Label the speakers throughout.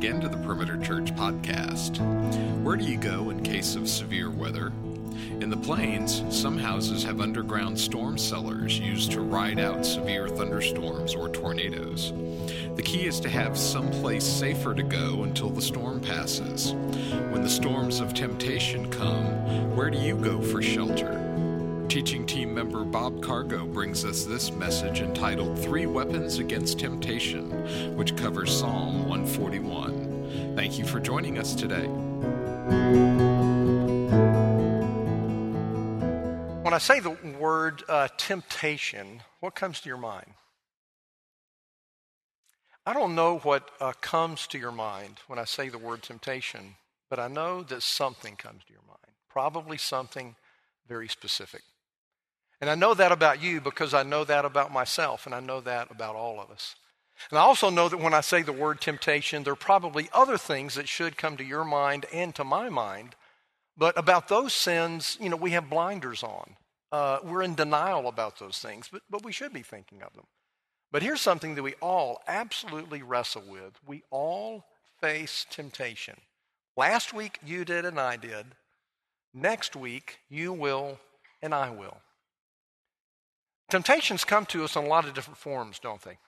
Speaker 1: again to the Perimeter Church podcast. Where do you go in case of severe weather? In the plains, some houses have underground storm cellars used to ride out severe thunderstorms or tornadoes. The key is to have some place safer to go until the storm passes. When the storms of temptation come, where do you go for shelter? Teaching team member Bob Cargo brings us this message entitled Three Weapons Against Temptation, which covers Psalm 141. Thank you for joining us today.
Speaker 2: When I say the word uh, temptation, what comes to your mind? I don't know what uh, comes to your mind when I say the word temptation, but I know that something comes to your mind, probably something very specific. And I know that about you because I know that about myself, and I know that about all of us. And I also know that when I say the word temptation, there are probably other things that should come to your mind and to my mind. But about those sins, you know, we have blinders on. Uh, we're in denial about those things, but, but we should be thinking of them. But here's something that we all absolutely wrestle with. We all face temptation. Last week, you did and I did. Next week, you will and I will. Temptations come to us in a lot of different forms, don't they?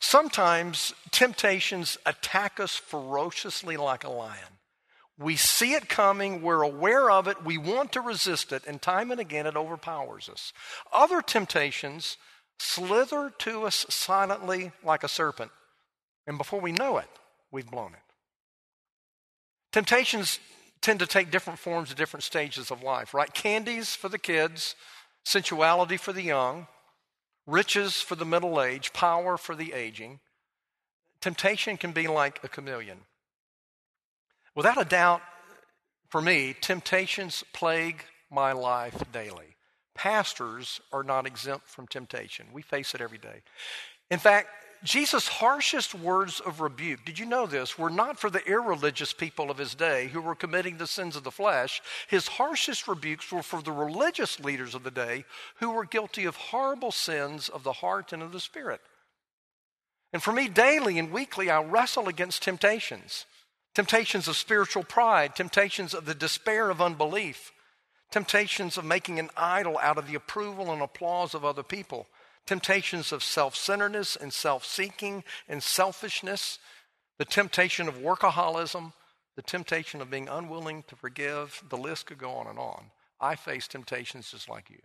Speaker 2: Sometimes temptations attack us ferociously like a lion. We see it coming, we're aware of it, we want to resist it, and time and again it overpowers us. Other temptations slither to us silently like a serpent, and before we know it, we've blown it. Temptations tend to take different forms at different stages of life, right? Candies for the kids, sensuality for the young, riches for the middle age, power for the aging. Temptation can be like a chameleon. Without a doubt, for me, temptations plague my life daily. Pastors are not exempt from temptation. We face it every day. In fact, Jesus' harshest words of rebuke, did you know this, were not for the irreligious people of his day who were committing the sins of the flesh. His harshest rebukes were for the religious leaders of the day who were guilty of horrible sins of the heart and of the spirit. And for me, daily and weekly, I wrestle against temptations temptations of spiritual pride, temptations of the despair of unbelief, temptations of making an idol out of the approval and applause of other people temptations of self centeredness and self seeking and selfishness, the temptation of workaholism, the temptation of being unwilling to forgive. The list could go on and on. I face temptations just like you.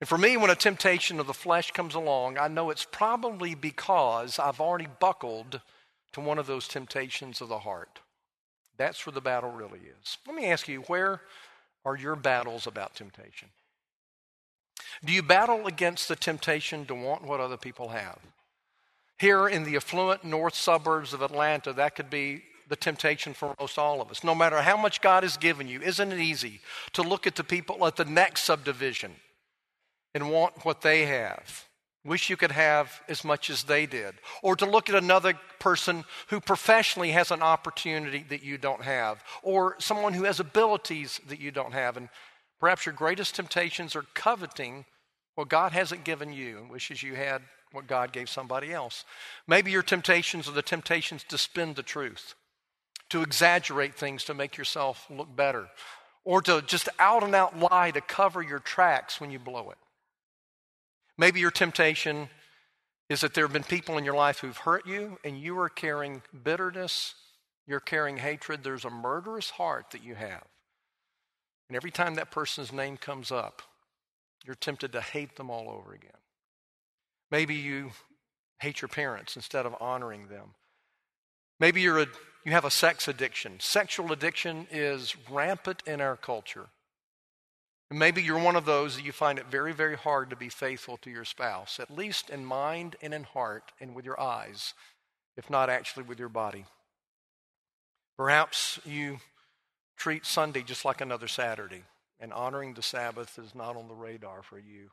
Speaker 2: And for me, when a temptation of the flesh comes along, I know it's probably because I've already buckled to one of those temptations of the heart. That's where the battle really is. Let me ask you, where are your battles about temptation? Do you battle against the temptation to want what other people have? Here in the affluent north suburbs of Atlanta, that could be the temptation for most all of us. No matter how much God has given you, isn't it easy to look at the people at the next subdivision and want what they have? Wish you could have as much as they did. Or to look at another person who professionally has an opportunity that you don't have. Or someone who has abilities that you don't have. And Perhaps your greatest temptations are coveting what God hasn't given you and wishes you had what God gave somebody else. Maybe your temptations are the temptations to spin the truth, to exaggerate things to make yourself look better, or to just out and out lie to cover your tracks when you blow it. Maybe your temptation is that there have been people in your life who've hurt you and you are carrying bitterness, you're carrying hatred. There's a murderous heart that you have. And every time that person's name comes up, you're tempted to hate them all over again. Maybe you hate your parents instead of honoring them. Maybe you're a, you have a sex addiction. Sexual addiction is rampant in our culture. And maybe you're one of those that you find it very, very hard to be faithful to your spouse, at least in mind and in heart and with your eyes, if not actually with your body. Perhaps you treat Sunday just like another Saturday, and honoring the Sabbath is not on the radar for you.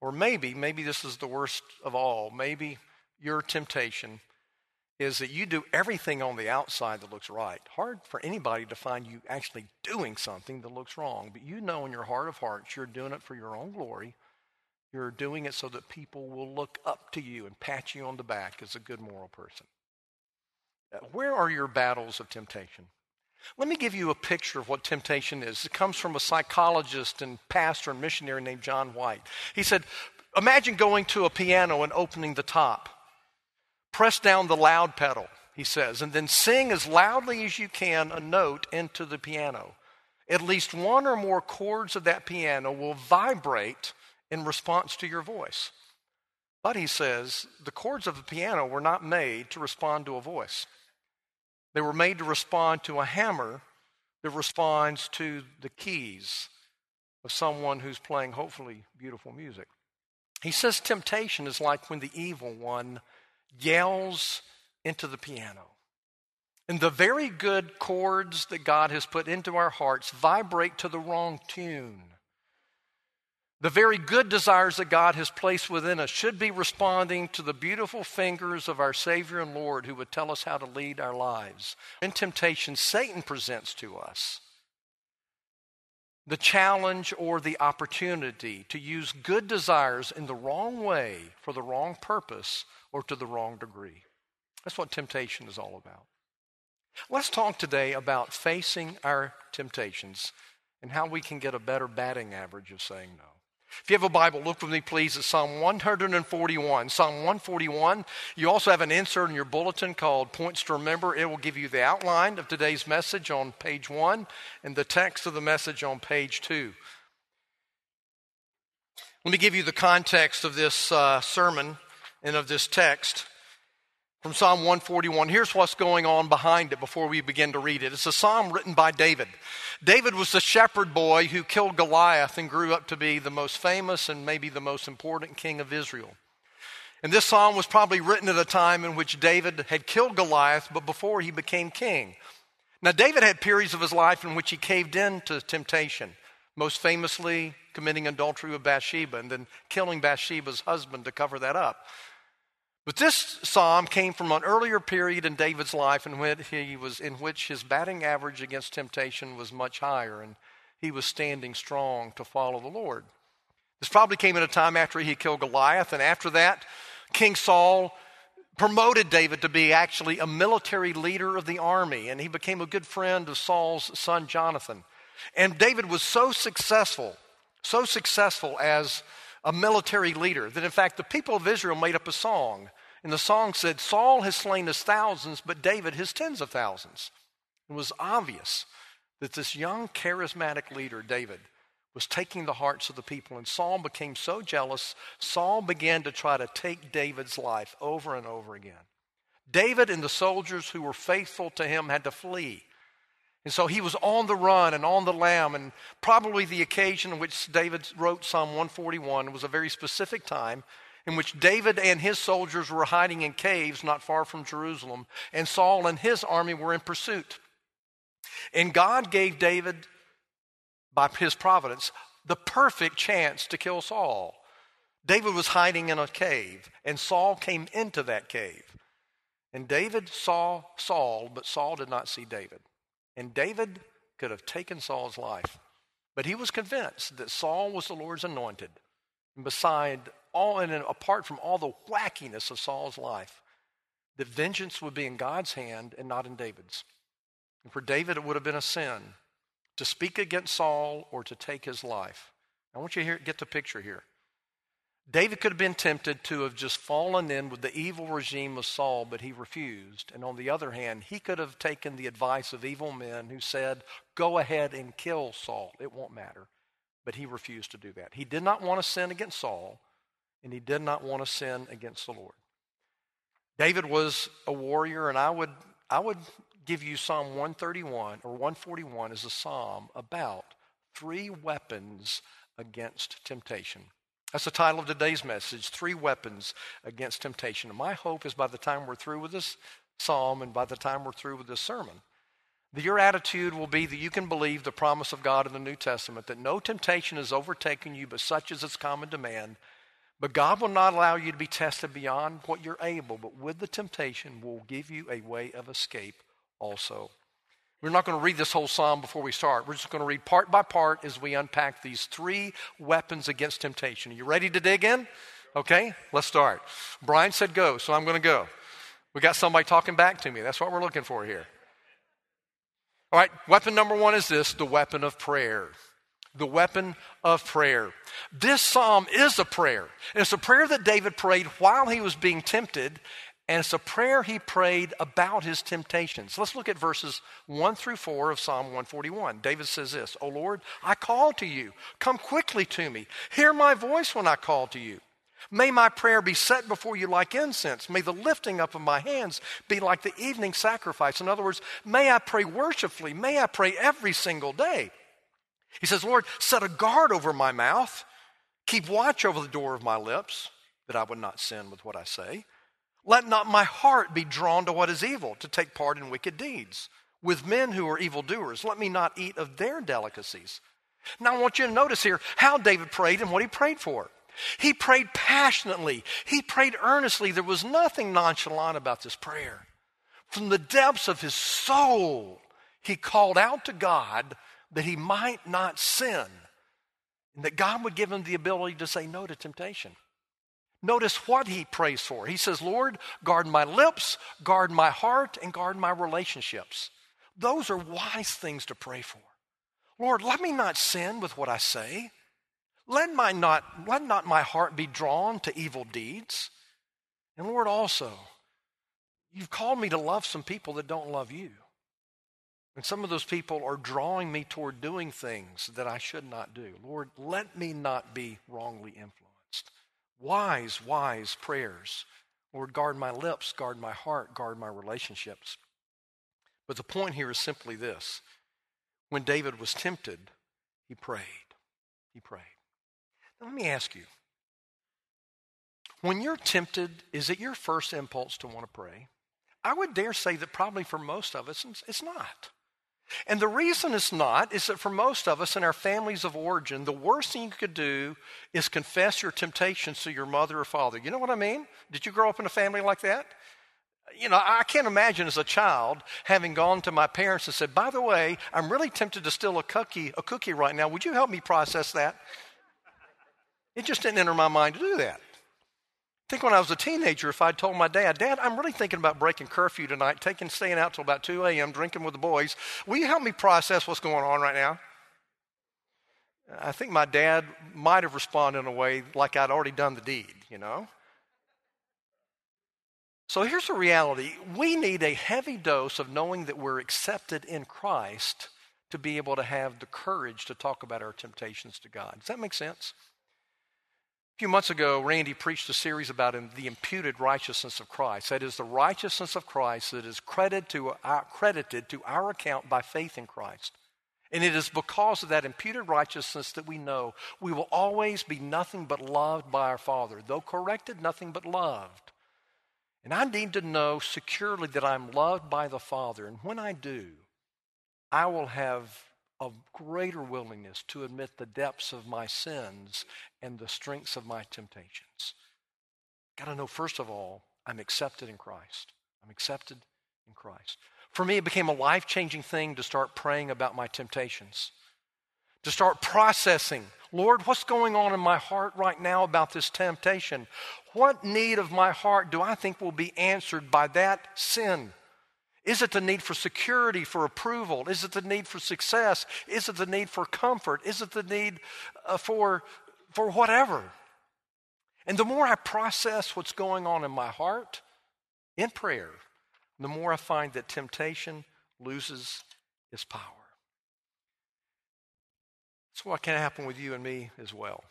Speaker 2: Or maybe, maybe this is the worst of all. Maybe your temptation is that you do everything on the outside that looks right. Hard for anybody to find you actually doing something that looks wrong, but you know in your heart of hearts you're doing it for your own glory. You're doing it so that people will look up to you and pat you on the back as a good moral person. Uh, where are your battles of temptation? Let me give you a picture of what temptation is. It comes from a psychologist and pastor and missionary named John White. He said, Imagine going to a piano and opening the top. Press down the loud pedal, he says, and then sing as loudly as you can a note into the piano. At least one or more chords of that piano will vibrate in response to your voice. But he says, the chords of the piano were not made to respond to a voice. They were made to respond to a hammer that responds to the keys of someone who's playing hopefully beautiful music. He says temptation is like when the evil one yells into the piano. And the very good chords that God has put into our hearts vibrate to the wrong tune. The very good desires that God has placed within us should be responding to the beautiful fingers of our Savior and Lord who would tell us how to lead our lives. In temptation, Satan presents to us the challenge or the opportunity to use good desires in the wrong way for the wrong purpose or to the wrong degree. That's what temptation is all about. Let's talk today about facing our temptations and how we can get a better batting average of saying no. If you have a Bible, look with me, please, at Psalm 141. Psalm 141. You also have an insert in your bulletin called Points to Remember. It will give you the outline of today's message on page one and the text of the message on page two. Let me give you the context of this uh, sermon and of this text from Psalm 141. Here's what's going on behind it before we begin to read it. It's a psalm written by David. David was the shepherd boy who killed Goliath and grew up to be the most famous and maybe the most important king of Israel. And this psalm was probably written at a time in which David had killed Goliath, but before he became king. Now, David had periods of his life in which he caved in to temptation, most famously committing adultery with Bathsheba and then killing Bathsheba's husband to cover that up. But this psalm came from an earlier period in David's life in which, he was, in which his batting average against temptation was much higher, and he was standing strong to follow the Lord. This probably came at a time after he killed Goliath, and after that, King Saul promoted David to be actually a military leader of the army, and he became a good friend of Saul's son Jonathan. And David was so successful, so successful as a military leader that in fact the people of Israel made up a song. And the song said, Saul has slain his thousands, but David his tens of thousands. It was obvious that this young, charismatic leader, David, was taking the hearts of the people. And Saul became so jealous, Saul began to try to take David's life over and over again. David and the soldiers who were faithful to him had to flee. And so he was on the run and on the lam, and probably the occasion in which David wrote Psalm 141 was a very specific time in which David and his soldiers were hiding in caves not far from Jerusalem, and Saul and his army were in pursuit. And God gave David, by his providence, the perfect chance to kill Saul. David was hiding in a cave, and Saul came into that cave. And David saw Saul, but Saul did not see David. And David could have taken Saul's life, but he was convinced that Saul was the Lord's anointed. And beside all and apart from all the wackiness of Saul's life, that vengeance would be in God's hand and not in David's. And for David, it would have been a sin to speak against Saul or to take his life. I want you to hear, get the picture here. David could have been tempted to have just fallen in with the evil regime of Saul, but he refused. And on the other hand, he could have taken the advice of evil men who said, Go ahead and kill Saul. It won't matter. But he refused to do that. He did not want to sin against Saul, and he did not want to sin against the Lord. David was a warrior, and I would, I would give you Psalm 131 or 141 as a psalm about three weapons against temptation. That's the title of today's message Three Weapons Against Temptation. And my hope is by the time we're through with this psalm and by the time we're through with this sermon, that your attitude will be that you can believe the promise of God in the New Testament that no temptation has overtaken you but such as its common demand. But God will not allow you to be tested beyond what you're able, but with the temptation will give you a way of escape also. We're not going to read this whole psalm before we start. We're just going to read part by part as we unpack these three weapons against temptation. Are you ready to dig in? Okay, let's start. Brian said go, so I'm going to go. We got somebody talking back to me. That's what we're looking for here. All right, weapon number one is this the weapon of prayer. The weapon of prayer. This psalm is a prayer. It's a prayer that David prayed while he was being tempted, and it's a prayer he prayed about his temptations. Let's look at verses 1 through 4 of Psalm 141. David says this O Lord, I call to you. Come quickly to me. Hear my voice when I call to you. May my prayer be set before you like incense. May the lifting up of my hands be like the evening sacrifice. In other words, may I pray worshipfully. May I pray every single day. He says, Lord, set a guard over my mouth. Keep watch over the door of my lips, that I would not sin with what I say. Let not my heart be drawn to what is evil, to take part in wicked deeds. With men who are evildoers, let me not eat of their delicacies. Now, I want you to notice here how David prayed and what he prayed for. He prayed passionately, he prayed earnestly. There was nothing nonchalant about this prayer. From the depths of his soul, he called out to God that he might not sin and that God would give him the ability to say no to temptation. Notice what he prays for. He says, Lord, guard my lips, guard my heart, and guard my relationships. Those are wise things to pray for. Lord, let me not sin with what I say. Let, my not, let not my heart be drawn to evil deeds. And Lord, also, you've called me to love some people that don't love you. And some of those people are drawing me toward doing things that I should not do. Lord, let me not be wrongly influenced. Wise, wise prayers. Lord, guard my lips, guard my heart, guard my relationships. But the point here is simply this when David was tempted, he prayed. He prayed. Now, let me ask you when you're tempted, is it your first impulse to want to pray? I would dare say that probably for most of us, it's not. And the reason it's not is that for most of us in our families of origin, the worst thing you could do is confess your temptations to your mother or father. You know what I mean? Did you grow up in a family like that? You know, I can't imagine as a child having gone to my parents and said, "By the way, I'm really tempted to steal a cookie, a cookie right now. Would you help me process that?" It just didn't enter my mind to do that. I think when I was a teenager, if I'd told my dad, Dad, I'm really thinking about breaking curfew tonight, taking, staying out till about 2 a.m., drinking with the boys, will you help me process what's going on right now? I think my dad might have responded in a way like I'd already done the deed, you know? So here's the reality we need a heavy dose of knowing that we're accepted in Christ to be able to have the courage to talk about our temptations to God. Does that make sense? A few months ago, Randy preached a series about the imputed righteousness of Christ. That is, the righteousness of Christ that is credited to, our, credited to our account by faith in Christ. And it is because of that imputed righteousness that we know we will always be nothing but loved by our Father. Though corrected, nothing but loved. And I need to know securely that I'm loved by the Father. And when I do, I will have a greater willingness to admit the depths of my sins and the strengths of my temptations. Got to know, first of all, I'm accepted in Christ. I'm accepted in Christ. For me, it became a life changing thing to start praying about my temptations, to start processing Lord, what's going on in my heart right now about this temptation? What need of my heart do I think will be answered by that sin? Is it the need for security, for approval? Is it the need for success? Is it the need for comfort? Is it the need uh, for, for whatever? And the more I process what's going on in my heart in prayer, the more I find that temptation loses its power. That's what can happen with you and me as well.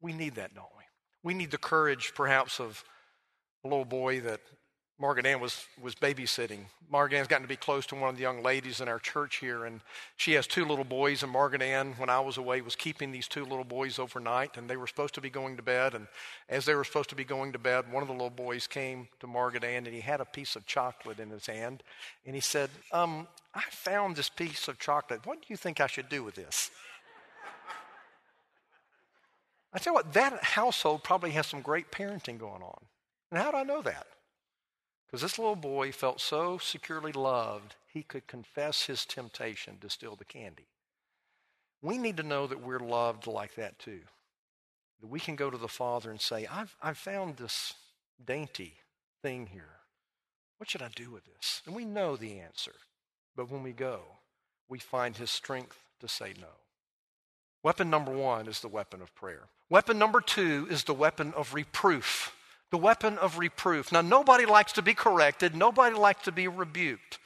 Speaker 2: We need that, don't we? We need the courage, perhaps, of a little boy that Margaret Ann was, was babysitting. Margaret Ann's gotten to be close to one of the young ladies in our church here, and she has two little boys. And Margaret Ann, when I was away, was keeping these two little boys overnight, and they were supposed to be going to bed. And as they were supposed to be going to bed, one of the little boys came to Margaret Ann, and he had a piece of chocolate in his hand, and he said, um, I found this piece of chocolate. What do you think I should do with this? I tell you what, that household probably has some great parenting going on. And how do I know that? Because this little boy felt so securely loved, he could confess his temptation to steal the candy. We need to know that we're loved like that too. That we can go to the Father and say, I've, I've found this dainty thing here. What should I do with this? And we know the answer. But when we go, we find his strength to say no. Weapon number one is the weapon of prayer. Weapon number two is the weapon of reproof. The weapon of reproof. Now, nobody likes to be corrected, nobody likes to be rebuked.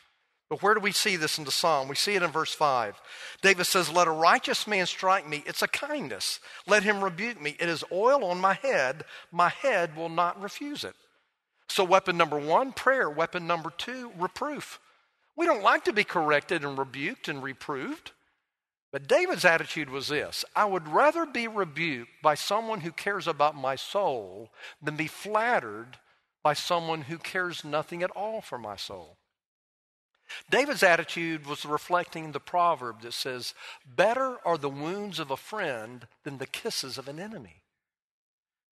Speaker 2: But where do we see this in the psalm? We see it in verse 5. David says, Let a righteous man strike me. It's a kindness. Let him rebuke me. It is oil on my head. My head will not refuse it. So, weapon number one, prayer. Weapon number two, reproof. We don't like to be corrected and rebuked and reproved. But David's attitude was this I would rather be rebuked by someone who cares about my soul than be flattered by someone who cares nothing at all for my soul. David's attitude was reflecting the proverb that says, Better are the wounds of a friend than the kisses of an enemy.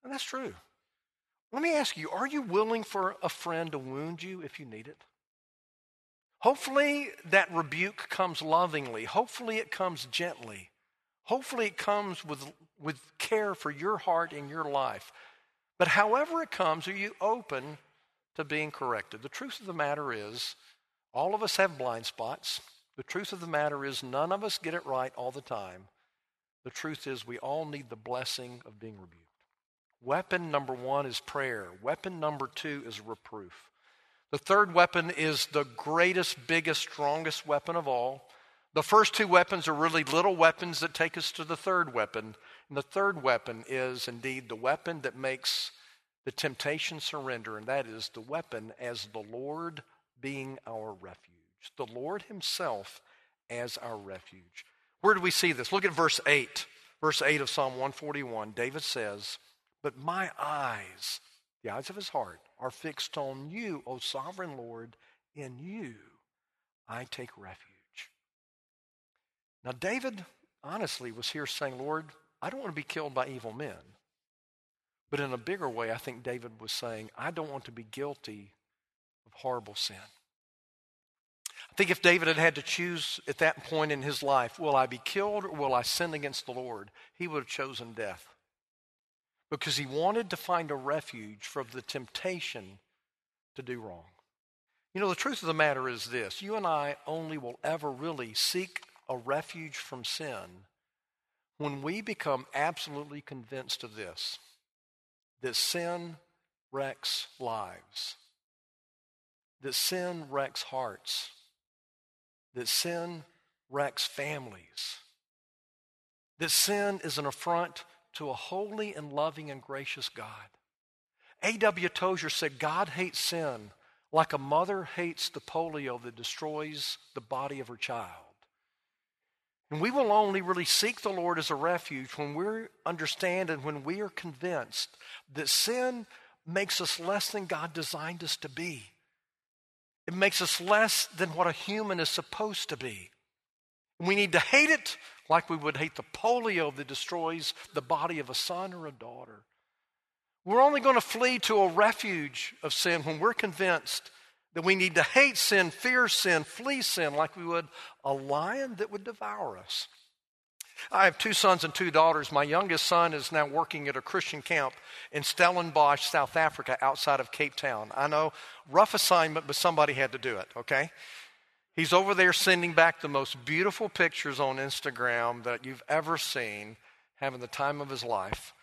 Speaker 2: And that's true. Let me ask you are you willing for a friend to wound you if you need it? Hopefully, that rebuke comes lovingly. Hopefully, it comes gently. Hopefully, it comes with, with care for your heart and your life. But however it comes, are you open to being corrected? The truth of the matter is, all of us have blind spots. The truth of the matter is, none of us get it right all the time. The truth is, we all need the blessing of being rebuked. Weapon number one is prayer, weapon number two is reproof. The third weapon is the greatest, biggest, strongest weapon of all. The first two weapons are really little weapons that take us to the third weapon. And the third weapon is indeed the weapon that makes the temptation surrender, and that is the weapon as the Lord being our refuge. The Lord Himself as our refuge. Where do we see this? Look at verse 8. Verse 8 of Psalm 141. David says, But my eyes, the eyes of his heart, are fixed on you, O sovereign Lord. In you I take refuge. Now, David honestly was here saying, Lord, I don't want to be killed by evil men. But in a bigger way, I think David was saying, I don't want to be guilty of horrible sin. I think if David had had to choose at that point in his life, will I be killed or will I sin against the Lord? He would have chosen death because he wanted to find a refuge from the temptation to do wrong. You know, the truth of the matter is this you and I only will ever really seek a refuge from sin when we become absolutely convinced of this that sin wrecks lives, that sin wrecks hearts, that sin wrecks families, that sin is an affront to a holy and loving and gracious God. A.W. Tozer said, God hates sin like a mother hates the polio that destroys the body of her child. And we will only really seek the Lord as a refuge when we understand and when we are convinced that sin makes us less than God designed us to be. It makes us less than what a human is supposed to be. We need to hate it like we would hate the polio that destroys the body of a son or a daughter. We're only going to flee to a refuge of sin when we're convinced that we need to hate sin, fear sin, flee sin like we would a lion that would devour us. I have two sons and two daughters. My youngest son is now working at a Christian camp in Stellenbosch, South Africa, outside of Cape Town. I know, rough assignment, but somebody had to do it, okay? He's over there sending back the most beautiful pictures on Instagram that you've ever seen, having the time of his life,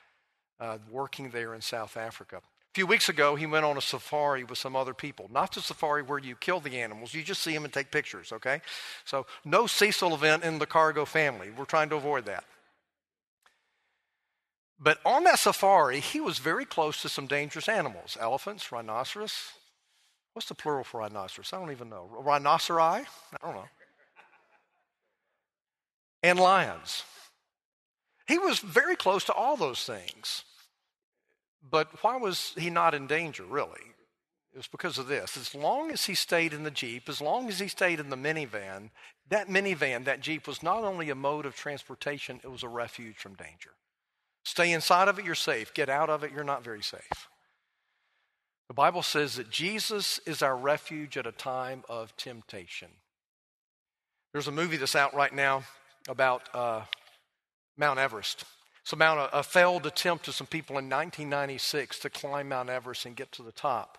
Speaker 2: uh, working there in South Africa. A few weeks ago, he went on a safari with some other people. Not the safari where you kill the animals, you just see them and take pictures, okay? So, no Cecil event in the cargo family. We're trying to avoid that. But on that safari, he was very close to some dangerous animals elephants, rhinoceros, What's the plural for rhinoceros? I don't even know. Rhinoceri? I don't know. And lions. He was very close to all those things. But why was he not in danger, really? It was because of this. As long as he stayed in the Jeep, as long as he stayed in the minivan, that minivan, that Jeep, was not only a mode of transportation, it was a refuge from danger. Stay inside of it, you're safe. Get out of it, you're not very safe. The Bible says that Jesus is our refuge at a time of temptation. There's a movie that's out right now about uh, Mount Everest. It's about a, a failed attempt of some people in 1996 to climb Mount Everest and get to the top.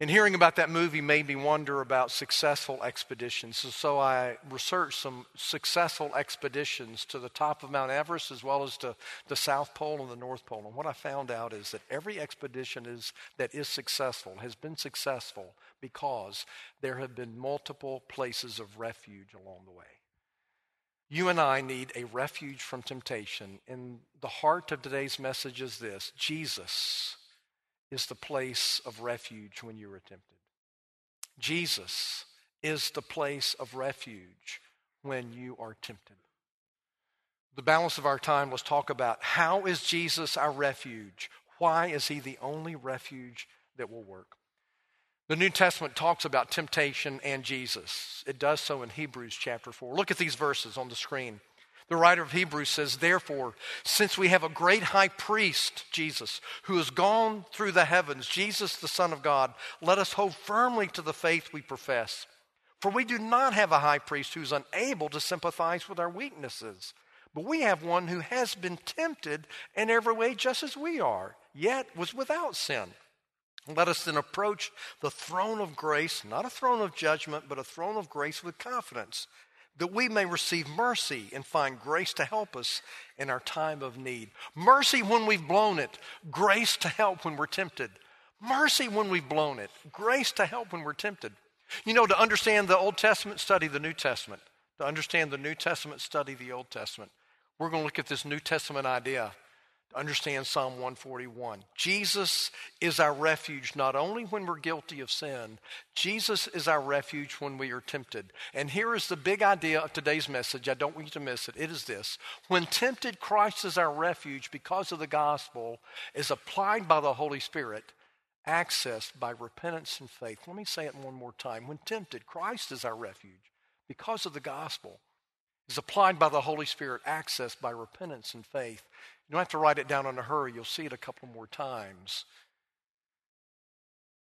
Speaker 2: And hearing about that movie made me wonder about successful expeditions. So, so, I researched some successful expeditions to the top of Mount Everest as well as to the South Pole and the North Pole. And what I found out is that every expedition is, that is successful has been successful because there have been multiple places of refuge along the way. You and I need a refuge from temptation. And the heart of today's message is this Jesus is the place of refuge when you are tempted. Jesus is the place of refuge when you are tempted. The balance of our time, let's talk about how is Jesus our refuge? Why is he the only refuge that will work? The New Testament talks about temptation and Jesus. It does so in Hebrews chapter 4. Look at these verses on the screen. The writer of Hebrews says, Therefore, since we have a great high priest, Jesus, who has gone through the heavens, Jesus, the Son of God, let us hold firmly to the faith we profess. For we do not have a high priest who is unable to sympathize with our weaknesses, but we have one who has been tempted in every way just as we are, yet was without sin. Let us then approach the throne of grace, not a throne of judgment, but a throne of grace with confidence that we may receive mercy and find grace to help us in our time of need. Mercy when we've blown it, grace to help when we're tempted. Mercy when we've blown it, grace to help when we're tempted. You know, to understand the Old Testament, study the New Testament. To understand the New Testament, study the Old Testament. We're going to look at this New Testament idea understand Psalm 141. Jesus is our refuge not only when we're guilty of sin, Jesus is our refuge when we are tempted. And here is the big idea of today's message. I don't want you to miss it. It is this When tempted, Christ is our refuge because of the gospel, is applied by the Holy Spirit. Accessed by repentance and faith. Let me say it one more time. When tempted, Christ is our refuge because of the gospel is applied by the Holy Spirit, accessed by repentance and faith. You don't have to write it down in a hurry. You'll see it a couple more times.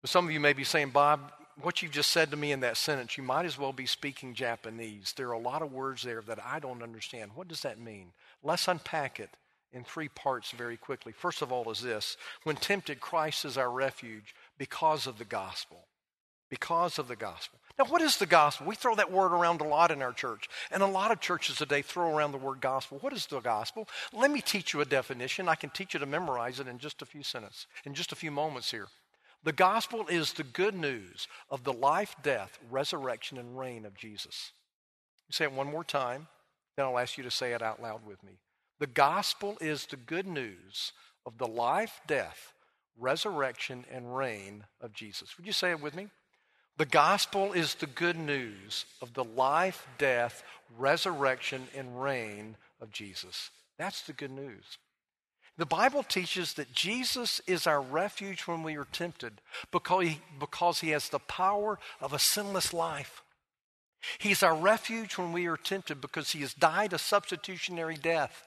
Speaker 2: But some of you may be saying, Bob, what you've just said to me in that sentence, you might as well be speaking Japanese. There are a lot of words there that I don't understand. What does that mean? Let's unpack it in three parts very quickly. First of all, is this when tempted, Christ is our refuge because of the gospel. Because of the gospel. Now, what is the gospel? We throw that word around a lot in our church, and a lot of churches today throw around the word gospel. What is the gospel? Let me teach you a definition. I can teach you to memorize it in just a few sentences, in just a few moments here. The gospel is the good news of the life, death, resurrection, and reign of Jesus. You say it one more time, then I'll ask you to say it out loud with me. The gospel is the good news of the life, death, resurrection, and reign of Jesus. Would you say it with me? The gospel is the good news of the life, death, resurrection, and reign of Jesus. That's the good news. The Bible teaches that Jesus is our refuge when we are tempted because he, because he has the power of a sinless life. He's our refuge when we are tempted because he has died a substitutionary death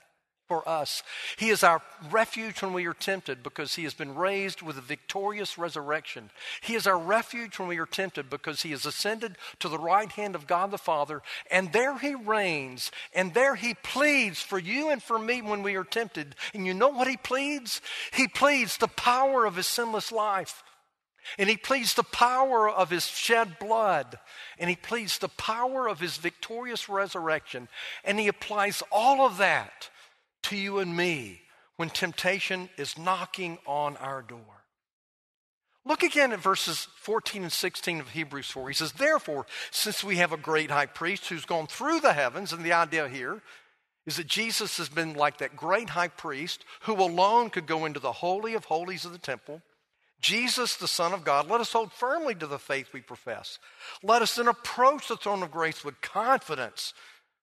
Speaker 2: for us. He is our refuge when we are tempted because he has been raised with a victorious resurrection. He is our refuge when we are tempted because he has ascended to the right hand of God the Father, and there he reigns, and there he pleads for you and for me when we are tempted. And you know what he pleads? He pleads the power of his sinless life. And he pleads the power of his shed blood. And he pleads the power of his victorious resurrection. And he applies all of that to you and me when temptation is knocking on our door. Look again at verses 14 and 16 of Hebrews 4. He says, Therefore, since we have a great high priest who's gone through the heavens, and the idea here is that Jesus has been like that great high priest who alone could go into the Holy of Holies of the temple. Jesus, the Son of God, let us hold firmly to the faith we profess. Let us then approach the throne of grace with confidence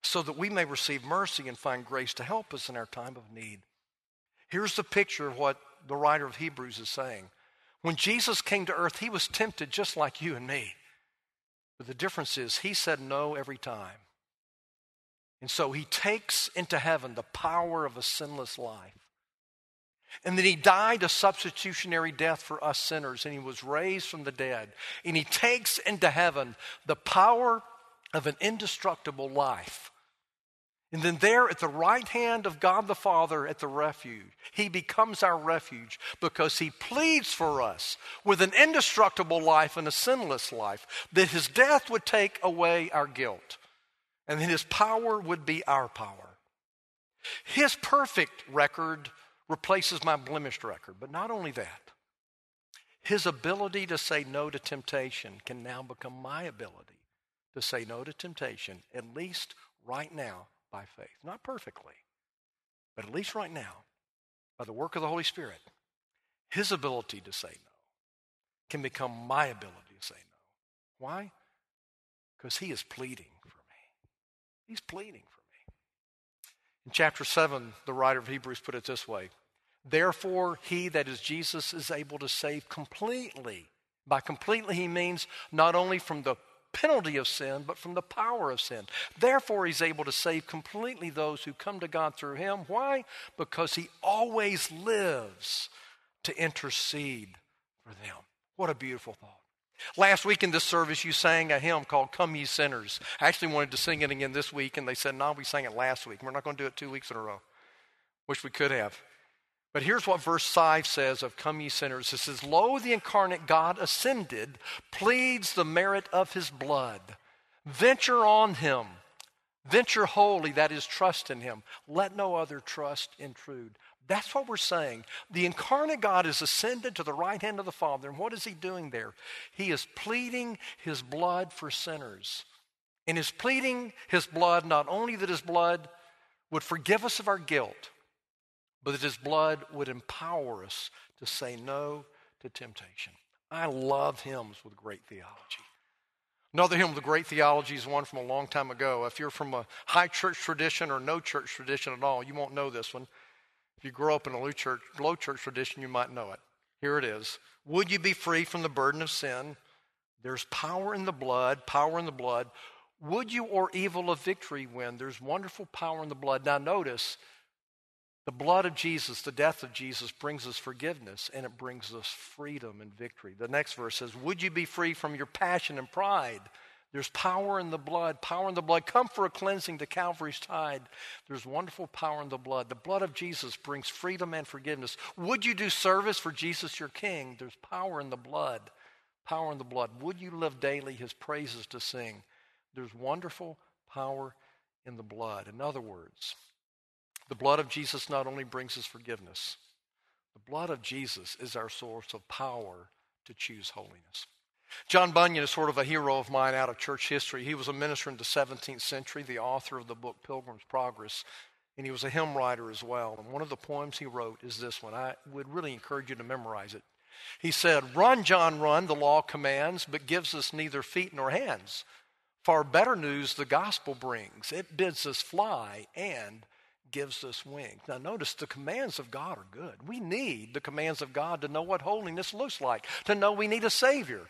Speaker 2: so that we may receive mercy and find grace to help us in our time of need. Here's the picture of what the writer of Hebrews is saying. When Jesus came to earth, he was tempted just like you and me. But the difference is, he said no every time. And so he takes into heaven the power of a sinless life. And then he died a substitutionary death for us sinners, and he was raised from the dead. And he takes into heaven the power of an indestructible life And then, there at the right hand of God the Father at the refuge, He becomes our refuge because He pleads for us with an indestructible life and a sinless life, that His death would take away our guilt, and that His power would be our power. His perfect record replaces my blemished record, but not only that, His ability to say no to temptation can now become my ability to say no to temptation, at least right now by faith. Not perfectly, but at least right now, by the work of the Holy Spirit, his ability to say no can become my ability to say no. Why? Because he is pleading for me. He's pleading for me. In chapter 7, the writer of Hebrews put it this way Therefore, he that is Jesus is able to save completely. By completely, he means not only from the penalty of sin, but from the power of sin. Therefore, he's able to save completely those who come to God through him. Why? Because he always lives to intercede for them. What a beautiful thought. Last week in this service, you sang a hymn called Come Ye Sinners. I actually wanted to sing it again this week, and they said, No, we sang it last week. We're not going to do it two weeks in a row. Wish we could have. But here's what verse 5 says of Come Ye Sinners. It says, Lo, the incarnate God ascended, pleads the merit of his blood. Venture on him. Venture wholly, that is, trust in him. Let no other trust intrude. That's what we're saying. The incarnate God is ascended to the right hand of the Father. And what is he doing there? He is pleading his blood for sinners. And is pleading his blood, not only that his blood would forgive us of our guilt, but that his blood would empower us to say no to temptation. I love hymns with great theology. Another hymn with great theology is one from a long time ago. If you're from a high church tradition or no church tradition at all, you won't know this one. If you grow up in a low church, low church tradition, you might know it. Here it is Would you be free from the burden of sin? There's power in the blood, power in the blood. Would you or evil of victory win? There's wonderful power in the blood. Now, notice the blood of Jesus, the death of Jesus, brings us forgiveness and it brings us freedom and victory. The next verse says, Would you be free from your passion and pride? There's power in the blood, power in the blood. Come for a cleansing to Calvary's tide. There's wonderful power in the blood. The blood of Jesus brings freedom and forgiveness. Would you do service for Jesus your King? There's power in the blood. Power in the blood. Would you live daily his praises to sing? There's wonderful power in the blood. In other words, the blood of Jesus not only brings us forgiveness, the blood of Jesus is our source of power to choose holiness. John Bunyan is sort of a hero of mine out of church history. He was a minister in the 17th century, the author of the book Pilgrim's Progress, and he was a hymn writer as well. And one of the poems he wrote is this one. I would really encourage you to memorize it. He said, Run, John, run, the law commands, but gives us neither feet nor hands. Far better news the gospel brings. It bids us fly and gives us wings. Now, notice the commands of God are good. We need the commands of God to know what holiness looks like, to know we need a Savior.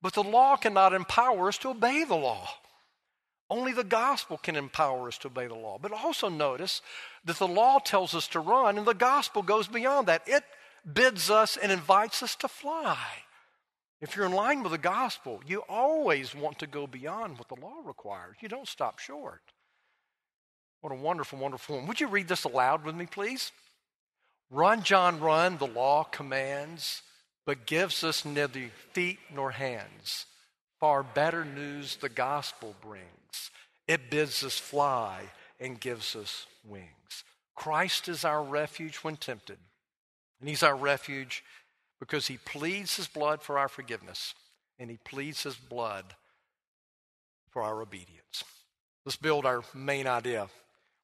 Speaker 2: But the law cannot empower us to obey the law. Only the gospel can empower us to obey the law. But also notice that the law tells us to run, and the gospel goes beyond that. It bids us and invites us to fly. If you're in line with the gospel, you always want to go beyond what the law requires. You don't stop short. What a wonderful, wonderful one. Would you read this aloud with me, please? Run, John, run, the law commands, but gives us neither feet nor hands. Far better news the gospel brings. It bids us fly and gives us wings. Christ is our refuge when tempted, and He's our refuge because He pleads His blood for our forgiveness, and He pleads His blood for our obedience. Let's build our main idea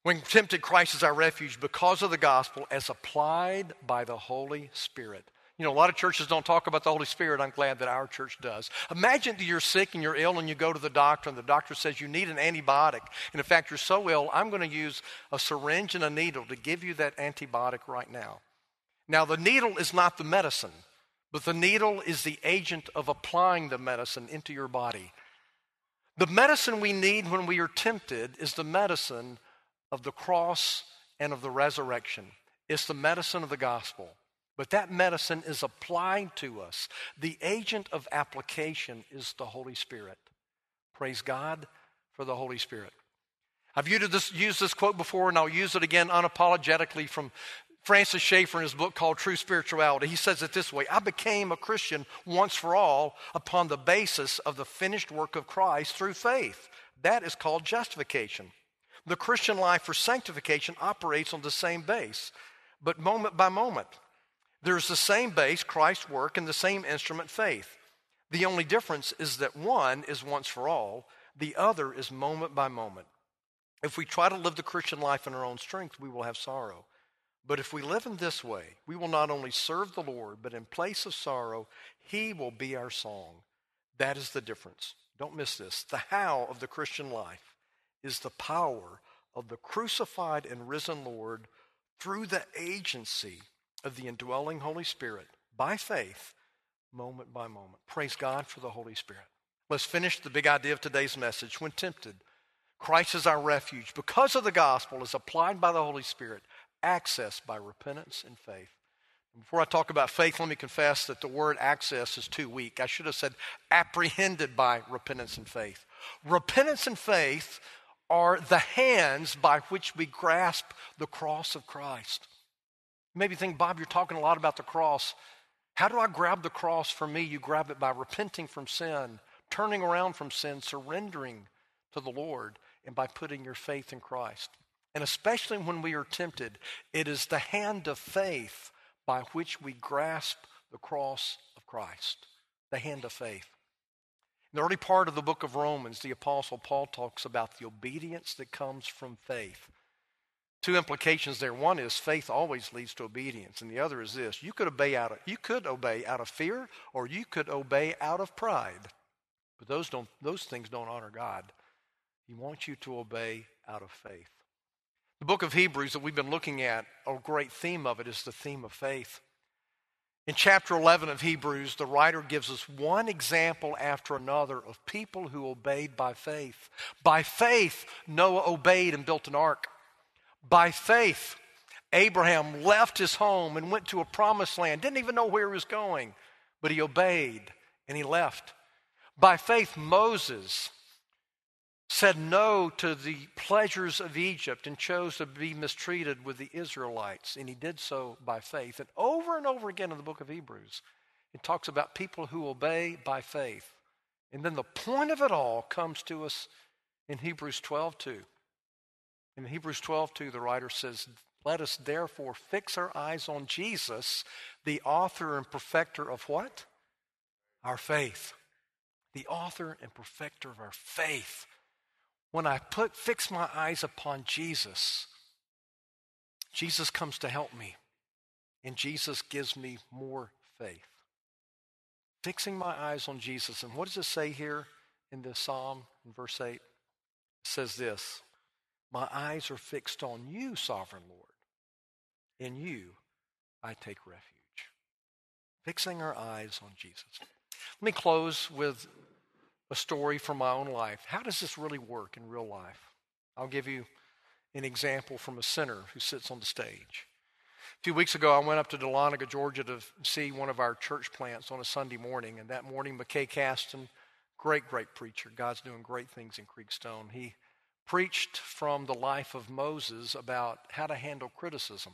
Speaker 2: when tempted, Christ is our refuge because of the gospel as applied by the Holy Spirit. You know, a lot of churches don't talk about the Holy Spirit. I'm glad that our church does. Imagine that you're sick and you're ill and you go to the doctor and the doctor says you need an antibiotic. And in fact, you're so ill, I'm going to use a syringe and a needle to give you that antibiotic right now. Now, the needle is not the medicine, but the needle is the agent of applying the medicine into your body. The medicine we need when we are tempted is the medicine of the cross and of the resurrection. It's the medicine of the gospel. But that medicine is applied to us. The agent of application is the Holy Spirit. Praise God for the Holy Spirit. I've used this, used this quote before, and I'll use it again unapologetically from Francis Schaeffer in his book called True Spirituality. He says it this way I became a Christian once for all upon the basis of the finished work of Christ through faith. That is called justification. The Christian life for sanctification operates on the same base, but moment by moment. There's the same base, Christ's work, and the same instrument, faith. The only difference is that one is once for all, the other is moment by moment. If we try to live the Christian life in our own strength, we will have sorrow. But if we live in this way, we will not only serve the Lord, but in place of sorrow, He will be our song. That is the difference. Don't miss this. The how of the Christian life is the power of the crucified and risen Lord through the agency of the indwelling Holy Spirit by faith, moment by moment. Praise God for the Holy Spirit. Let's finish the big idea of today's message. When tempted, Christ is our refuge because of the gospel, is applied by the Holy Spirit, accessed by repentance and faith. Before I talk about faith, let me confess that the word access is too weak. I should have said apprehended by repentance and faith. Repentance and faith are the hands by which we grasp the cross of Christ. Maybe think, Bob, you're talking a lot about the cross. How do I grab the cross for me? You grab it by repenting from sin, turning around from sin, surrendering to the Lord, and by putting your faith in Christ. And especially when we are tempted, it is the hand of faith by which we grasp the cross of Christ. The hand of faith. In the early part of the book of Romans, the Apostle Paul talks about the obedience that comes from faith. Two implications there. One is faith always leads to obedience, and the other is this: you could obey out of you could obey out of fear, or you could obey out of pride. But those don't those things don't honor God. He wants you to obey out of faith. The book of Hebrews that we've been looking at, a great theme of it is the theme of faith. In chapter 11 of Hebrews, the writer gives us one example after another of people who obeyed by faith. By faith, Noah obeyed and built an ark. By faith, Abraham left his home and went to a promised land, didn't even know where he was going, but he obeyed and he left. By faith, Moses said no to the pleasures of Egypt and chose to be mistreated with the Israelites, and he did so by faith. And over and over again in the book of Hebrews, it talks about people who obey by faith. And then the point of it all comes to us in Hebrews 12 2. In Hebrews 12 2, the writer says, Let us therefore fix our eyes on Jesus, the author and perfecter of what? Our faith. The author and perfecter of our faith when I put fix my eyes upon Jesus, Jesus comes to help me, and Jesus gives me more faith. Fixing my eyes on Jesus. And what does it say here in this psalm in verse 8? It says this My eyes are fixed on you, sovereign Lord. In you I take refuge. Fixing our eyes on Jesus. Let me close with a story from my own life. How does this really work in real life? I'll give you an example from a sinner who sits on the stage. A few weeks ago, I went up to Dahlonega, Georgia to see one of our church plants on a Sunday morning. And that morning, McKay Caston, great, great preacher, God's doing great things in Creekstone, he preached from the life of Moses about how to handle criticism.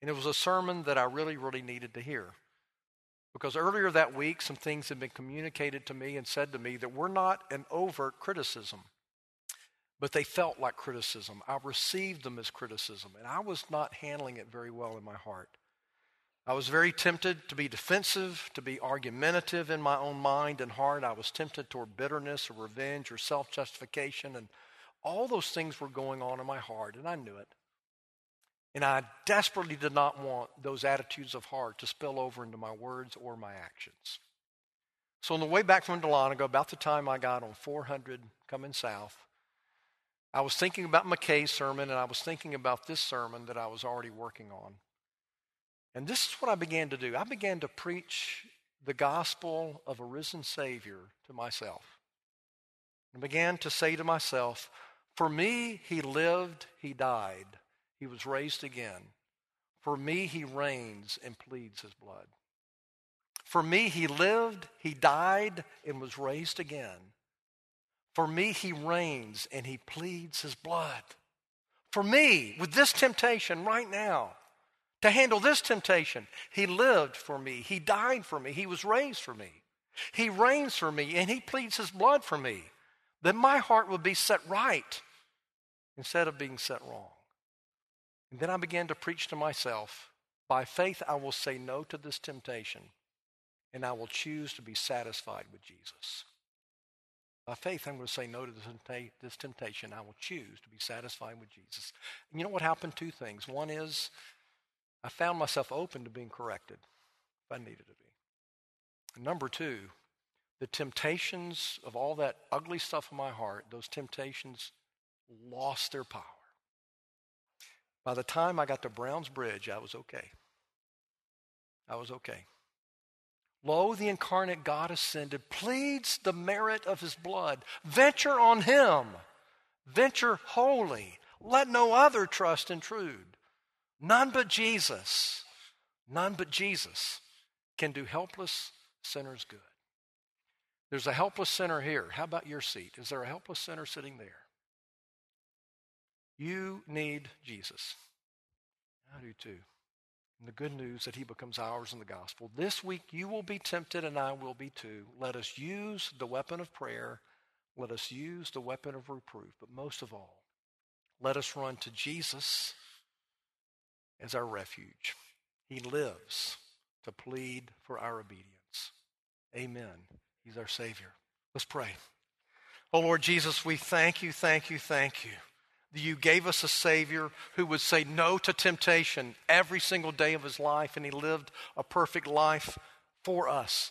Speaker 2: And it was a sermon that I really, really needed to hear. Because earlier that week, some things had been communicated to me and said to me that were not an overt criticism, but they felt like criticism. I received them as criticism, and I was not handling it very well in my heart. I was very tempted to be defensive, to be argumentative in my own mind and heart. I was tempted toward bitterness or revenge or self justification, and all those things were going on in my heart, and I knew it. And I desperately did not want those attitudes of heart to spill over into my words or my actions. So on the way back from Dahlonega, about the time I got on 400 coming south, I was thinking about McKay's sermon and I was thinking about this sermon that I was already working on. And this is what I began to do. I began to preach the gospel of a risen Savior to myself. I began to say to myself, For me, he lived, he died. He was raised again. For me, he reigns and pleads his blood. For me, he lived, he died, and was raised again. For me, he reigns and he pleads his blood. For me, with this temptation right now, to handle this temptation, he lived for me. He died for me. He was raised for me. He reigns for me and he pleads his blood for me. Then my heart will be set right instead of being set wrong. And then I began to preach to myself by faith, I will say no to this temptation and I will choose to be satisfied with Jesus. By faith, I'm going to say no to this temptation. I will choose to be satisfied with Jesus. And you know what happened? Two things. One is I found myself open to being corrected if I needed to be. And number two, the temptations of all that ugly stuff in my heart, those temptations lost their power. By the time I got to Browns Bridge, I was okay. I was okay. Lo, the incarnate God ascended, pleads the merit of his blood. Venture on him. Venture wholly. Let no other trust intrude. None but Jesus, none but Jesus can do helpless sinners good. There's a helpless sinner here. How about your seat? Is there a helpless sinner sitting there? You need Jesus. I do too and the good news that he becomes ours in the gospel. This week you will be tempted and I will be too. Let us use the weapon of prayer. Let us use the weapon of reproof. But most of all, let us run to Jesus as our refuge. He lives to plead for our obedience. Amen. He's our Savior. Let's pray. Oh Lord Jesus, we thank you, thank you, thank you you gave us a Savior who would say no to temptation every single day of his life, and he lived a perfect life for us.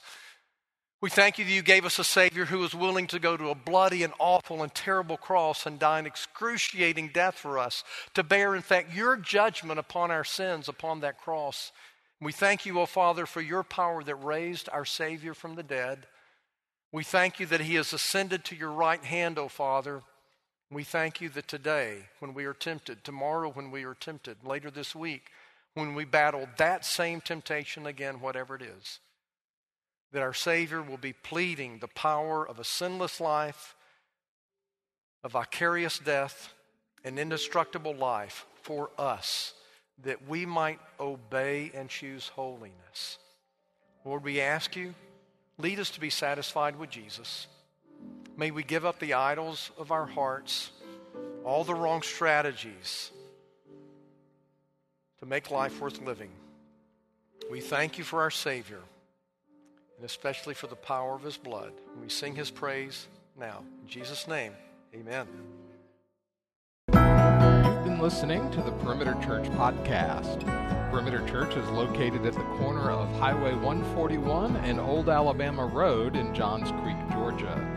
Speaker 2: We thank you that you gave us a Savior who was willing to go to a bloody and awful and terrible cross and die an excruciating death for us, to bear, in fact, your judgment upon our sins upon that cross. We thank you, O oh Father, for your power that raised our Savior from the dead. We thank you that he has ascended to your right hand, O oh Father we thank you that today, when we are tempted, tomorrow, when we are tempted, later this week, when we battle that same temptation again, whatever it is, that our Savior will be pleading the power of a sinless life, a vicarious death, an indestructible life for us, that we might obey and choose holiness. Lord, we ask you, lead us to be satisfied with Jesus. May we give up the idols of our hearts, all the wrong strategies to make life worth living. We thank you for our Savior, and especially for the power of his blood. We sing his praise now. In Jesus' name, amen.
Speaker 1: You've been listening to the Perimeter Church podcast. Perimeter Church is located at the corner of Highway 141 and Old Alabama Road in Johns Creek, Georgia